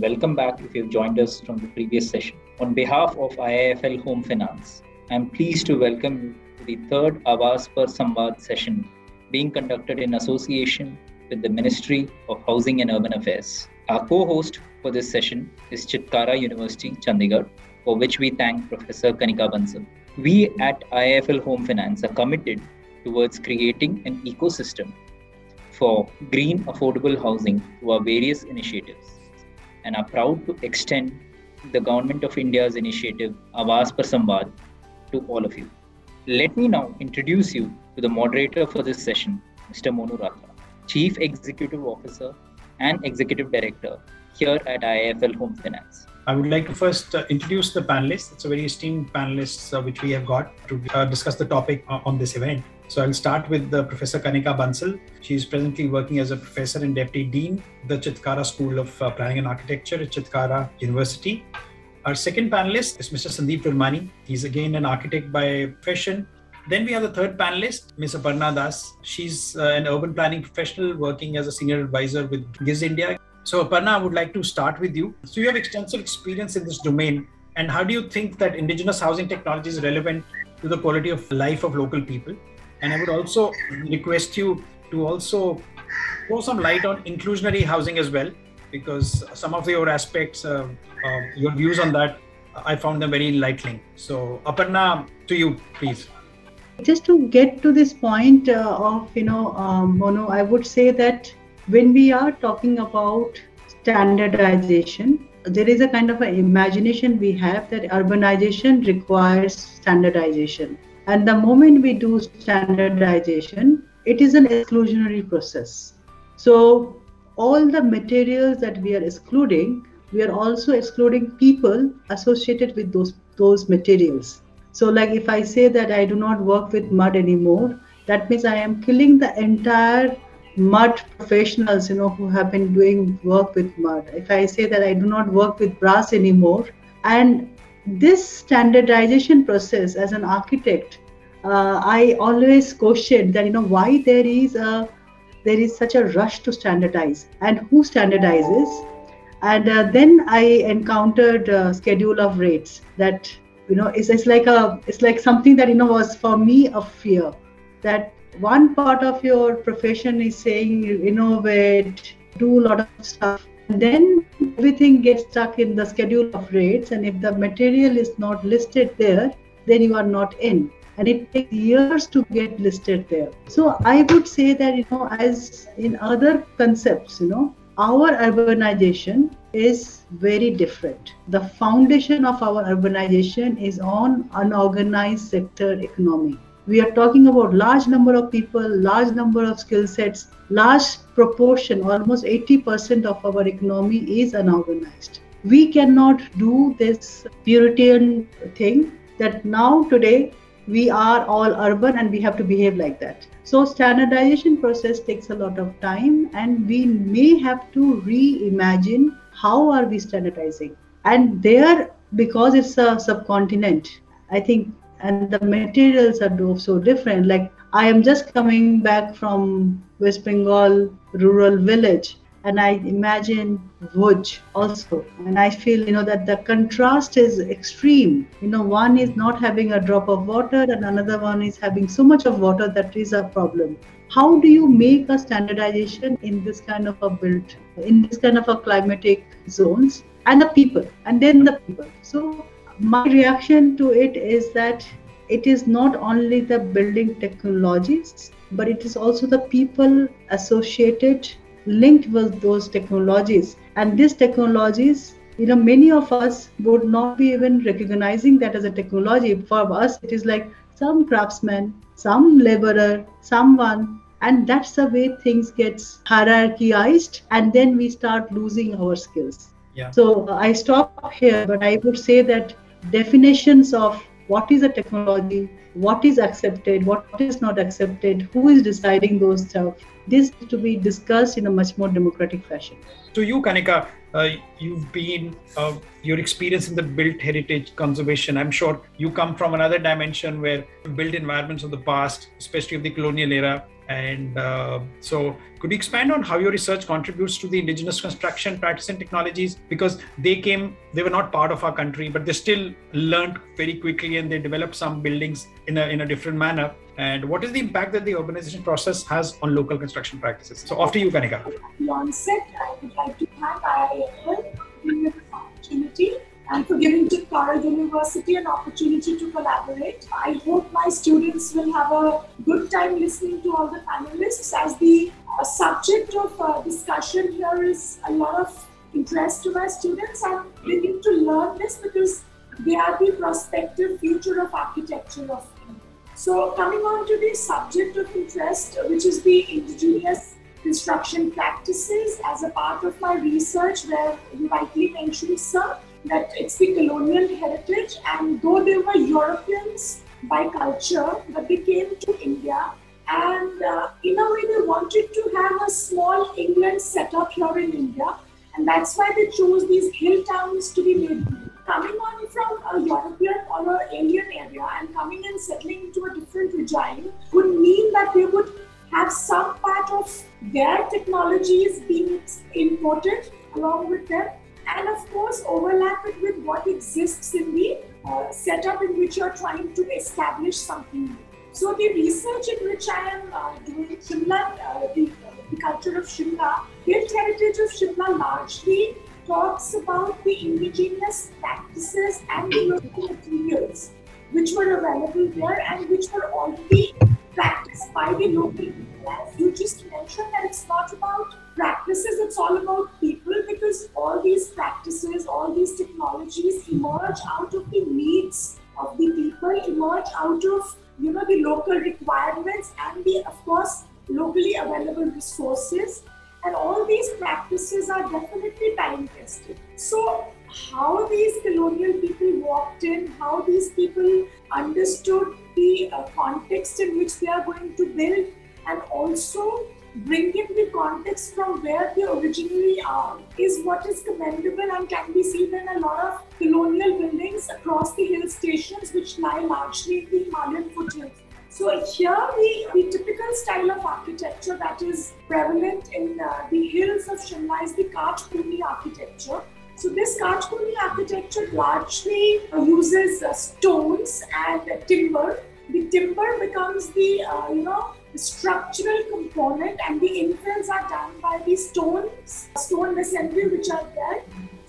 Welcome back if you've joined us from the previous session. On behalf of IIFL Home Finance, I'm pleased to welcome you to the third Awas Par Samvad session being conducted in association with the Ministry of Housing and Urban Affairs. Our co host for this session is Chitkara University, Chandigarh, for which we thank Professor Kanika Bansal. We at IIFL Home Finance are committed towards creating an ecosystem for green affordable housing through our various initiatives and are proud to extend the Government of India's initiative Awas Par Samvad to all of you. Let me now introduce you to the moderator for this session, Mr. Monu Ratra, Chief Executive Officer and Executive Director here at IIFL Home Finance. I would like to first uh, introduce the panelists. It's a very esteemed panelists uh, which we have got to uh, discuss the topic uh, on this event. So I'll start with the Professor Kanika Bansal. She is presently working as a professor and deputy dean, the Chitkara School of uh, Planning and Architecture at Chitkara University. Our second panelist is Mr. Sandeep Virmani. He's again an architect by profession. Then we have the third panelist, Ms. Aparna Das. She's uh, an urban planning professional working as a senior advisor with GIZ India. So Aparna, I would like to start with you. So you have extensive experience in this domain. And how do you think that indigenous housing technology is relevant to the quality of life of local people? And I would also request you to also throw some light on inclusionary housing as well, because some of your aspects, uh, uh, your views on that, I found them very enlightening. So, Aparna, to you, please. Just to get to this point uh, of, you know, um, Monu, I would say that when we are talking about standardization, there is a kind of an imagination we have that urbanization requires standardization and the moment we do standardization, it is an exclusionary process. So, all the materials that we are excluding, we are also excluding people associated with those, those materials. So, like if I say that I do not work with mud anymore, that means I am killing the entire mud professionals, you know, who have been doing work with mud. If I say that I do not work with brass anymore, and this standardization process as an architect uh, i always question that you know why there is a there is such a rush to standardize and who standardizes. And uh, then i encountered a schedule of rates that you know it's, it's like a it's like something that you know was for me a fear that one part of your profession is saying innovate do a lot of stuff then everything gets stuck in the schedule of rates and if the material is not listed there then you are not in. And it takes years to get listed there. So i would say that you know as in other concepts you know our urbanization is very different. The foundation of our urbanization is on unorganized sector economy we are talking about large number of people large number of skill sets large proportion almost 80% of our economy is unorganized. We cannot do this puritan thing that now today we are all urban and we have to behave like that. So standardization process takes a lot of time and we may have to reimagine how are we standardizing. And there because it's a subcontinent i think and the materials are so different like i am just coming back from west bengal rural village and I imagine Bhuj also. And I feel, you know, that the contrast is extreme. You know, one is not having a drop of water and another one is having so much of water that is a problem. How do you make a standardization in this kind of a built, in this kind of a climatic zones and the people, and then the people. So my reaction to it is that it is not only the building technologies, but it is also the people associated linked with those technologies. And these technologies, you know, many of us would not be even recognizing that as a technology. For us, it is like some craftsman, some laborer, someone and that's the way things gets hierarchized and then we start losing our skills yeah. so i stop here but i would say that definitions of what is a technology what is accepted what is not accepted who is deciding those stuff this to be discussed in a much more democratic fashion. To you, Kanika, uh, you've been uh, your experience in the built heritage conservation. I'm sure you come from another dimension where built environments of the past, especially of the colonial era, And uh, so, could you expand on how your research contributes to the indigenous construction practice and technologies? Because they came, they were not part of our country, but they still learned very quickly and they developed some buildings in a, in a different manner. And what is the impact that the urbanization process has on local construction practices? So, after you, Kanika. At the onset, I would like to thank IIFL for giving this opportunity and for giving Chitkara University an opportunity to collaborate. I hope my students will have a good time listening to all the panelists as the uh, subject of uh, discussion here is a lot of interest to my students and they need to learn this because they are the prospective future of architecture of India. So coming on to the subject of interest, which is the indigenous construction practices as a part of my research where you rightly mentioned, sir, that it's the colonial heritage, and though they were Europeans by culture, but they came to India, and uh, in a way they wanted to have a small England set up here in India, and that's why they chose these hill towns to be made. Coming on from a European or an alien area and coming and settling into a different regime would mean that they would have some part of their technologies being imported along with them. And of course overlap it with what exists in the uh, setup in which you're trying to establish something new. So the research in which I am uh, doing Shimla, uh, the, the, culture of Shimla, built heritage of Shimla largely talks about the indigenous practices and the local materials which were available there and which were already practiced by the local people. You just mentioned that it's not about practices, it's all about people because all these practices, all these technologies emerge out of the needs of the people, emerge out of you know the local requirements and the of course locally available resources. And all these practices are definitely time tested. So how these colonial people walked in, how these people understood the uh, context in which they are going to build, and also bring in the context from where they originally are is what is commendable and can be seen in a lot of colonial buildings across the hill stations which lie largely in the Himalayan foothills. So here the, the typical style of architecture that is prevalent in uh, the hills of Shimla is the Kathkuni architecture. So this Kathkuni architecture largely uses uh, stones and timber. The timber becomes the uh, you know structural component and the infills are done by the stones, stone masonry which are there.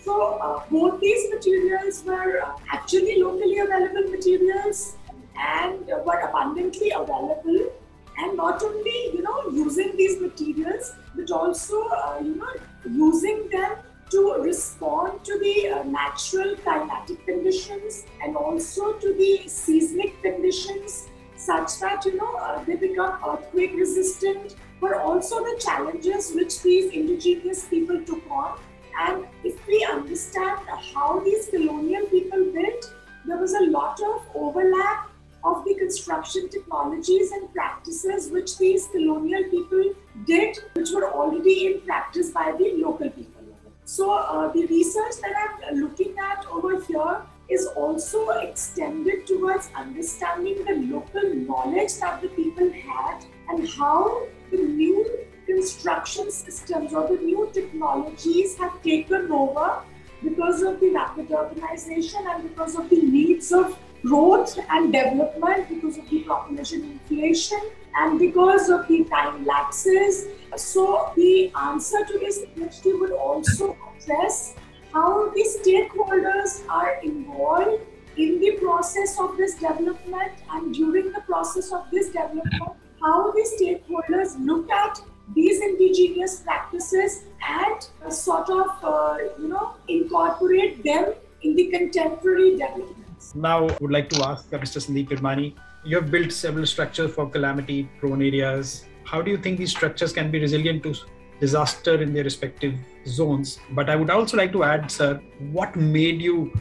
So uh, both these materials were uh, actually locally available materials and were abundantly available. And not only you know using these materials, but also uh, you know using them to respond to the uh, natural climatic conditions and also to the seismic conditions such that you know uh, they become earthquake resistant, but also the challenges which these indigenous people took on. And if we understand how these colonial people built, there was a lot of overlap of the construction technologies and practices which these colonial people did, which were already in practice by the local people. So, uh, the research that I'm looking at over here is also extended towards understanding the local knowledge that the people had and how the new construction systems or the new technologies have taken over because of the rapid urbanization and because of the needs of growth and development, because of the population inflation and because of the time lapses. So, the answer to this question would also address how the stakeholders are involved in the process of this development and during the process of this development, how the stakeholders look at these indigenous practices and uh, sort of, uh, you know, incorporate them in the contemporary developments. Now, I would like to ask uh, Mr. Sandeep Virmani, you have built several structures for calamity prone areas. How do you think these structures can be resilient to disaster in their respective zones. But I would also like to add, sir, what made you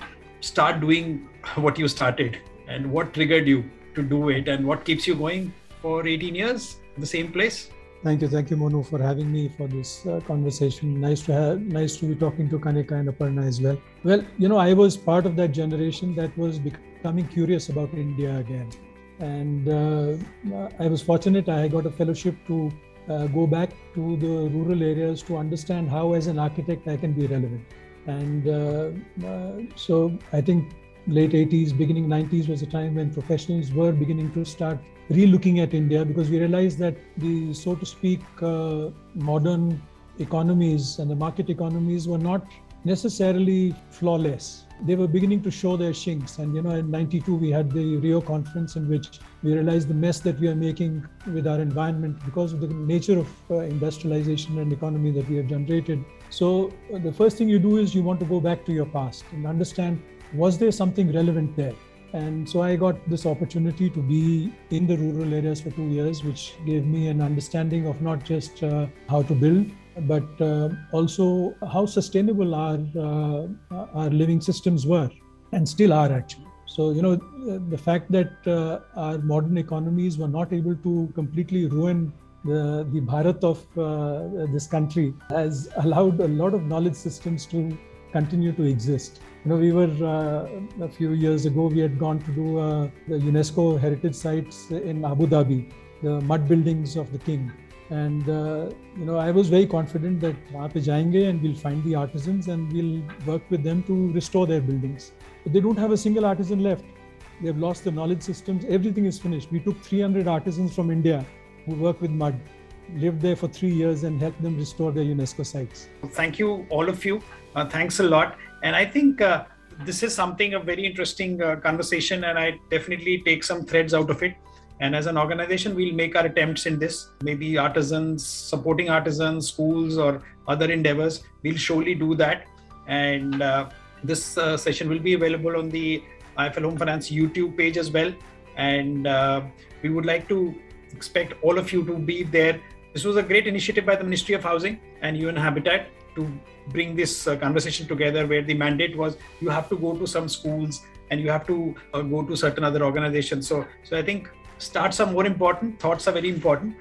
start doing what you started and what triggered you to do it and what keeps you going for 18 years in the same place? Thank you, thank you, Monu, for having me for this uh, conversation. Nice to have, nice to be talking to Kanika and Aparna as well. Well, you know, I was part of that generation that was becoming curious about India again. And uh, I was fortunate, I got a fellowship to uh, go back to the rural areas to understand how, as an architect, I can be relevant. And uh, uh, so I think late 80s, beginning 90s was a time when professionals were beginning to start re-looking at India because we realized that the, so to speak, uh, modern economies and the market economies were not necessarily flawless. They were beginning to show their shinks. And, you know, in 92, we had the Rio conference in which we realized the mess that we are making with our environment because of the nature of uh, industrialization and economy that we have generated. So, uh, the first thing you do is you want to go back to your past and understand was there something relevant there? And so I got this opportunity to be in the rural areas for two years, which gave me an understanding of not just uh, how to build, but uh, also how sustainable our uh, our living systems were and still are actually. So you know the fact that uh, our modern economies were not able to completely ruin the the Bharat of uh, this country has allowed a lot of knowledge systems to continue to exist. You know, we were uh, a few years ago. We had gone to do uh, the UNESCO heritage sites in Abu Dhabi, the mud buildings of the king and uh, you know, I was very confident that wahan pe jayenge and we'll find the artisans and we'll work with them to restore their buildings. But they don't have a single artisan left. They've lost the knowledge systems. Everything is finished. We took 300 artisans from India who work with mud, lived there for three years, and helped them restore their UNESCO sites. Thank you, all of you. Uh, thanks a lot. And I think. Uh, this is something a very interesting uh, conversation, and I definitely take some threads out of it and as an organization, we'll make our attempts in this. Maybe artisans, supporting artisans, schools, or other endeavors. We'll surely do that. And uh, this uh, session will be available on the IIFL Home Finance YouTube page as well. And uh, we would like to expect all of you to be there. This was a great initiative by the Ministry of Housing and UN Habitat to bring this uh, conversation together, where the mandate was you have to go to some schools and you have to uh, go to certain other organizations. So, so I think starts are more important thoughts are very important.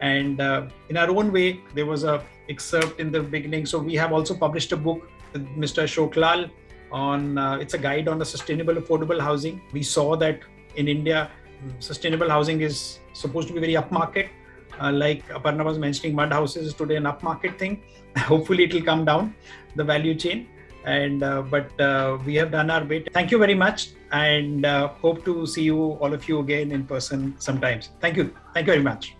And uh, in our own way there was a excerpt in the beginning. So we have also published a book with mr ashok lal on uh, it's a guide on the sustainable affordable housing. We saw that in india sustainable housing is supposed to be very upmarket. Uh, like aparna was mentioning mud houses is today an upmarket thing. Hopefully it will come down the value chain and uh, but uh, we have done our bit. Thank you very much. And uh, hope to see you all of you again in person sometimes. Thank you. Thank you very much